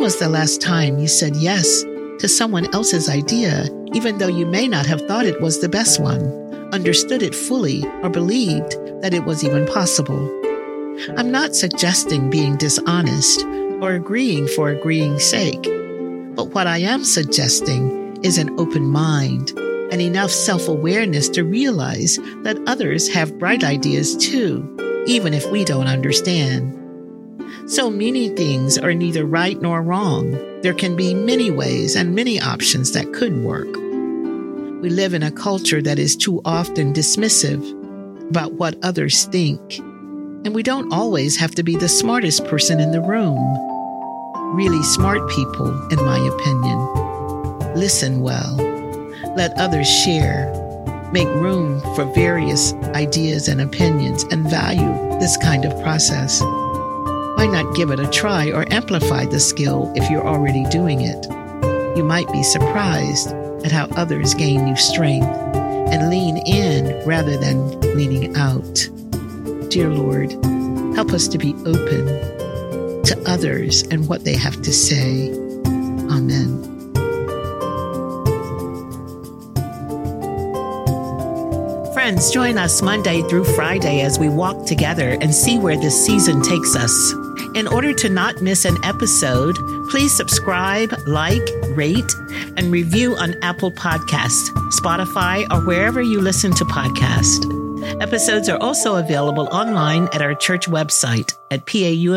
was the last time you said yes to someone else's idea, even though you may not have thought it was the best one, understood it fully, or believed that it was even possible? I'm not suggesting being dishonest or agreeing for agreeing's sake, but what I am suggesting is an open mind and enough self awareness to realize that others have bright ideas too, even if we don't understand. So many things are neither right nor wrong. There can be many ways and many options that could work. We live in a culture that is too often dismissive about what others think, and we don't always have to be the smartest person in the room. Really smart people, in my opinion, listen well let others share. Make room for various ideas and opinions and value this kind of process. Why not give it a try or amplify the skill if you're already doing it? You might be surprised at how others gain new strength and lean in rather than leaning out. Dear Lord, help us to be open to others and what they have to say. Amen. Friends, join us Monday through Friday as we walk together and see where this season takes us. In order to not miss an episode, please subscribe, like, rate, and review on Apple Podcasts, Spotify, or wherever you listen to podcasts. Episodes are also available online at our church website at paumcnyc.org.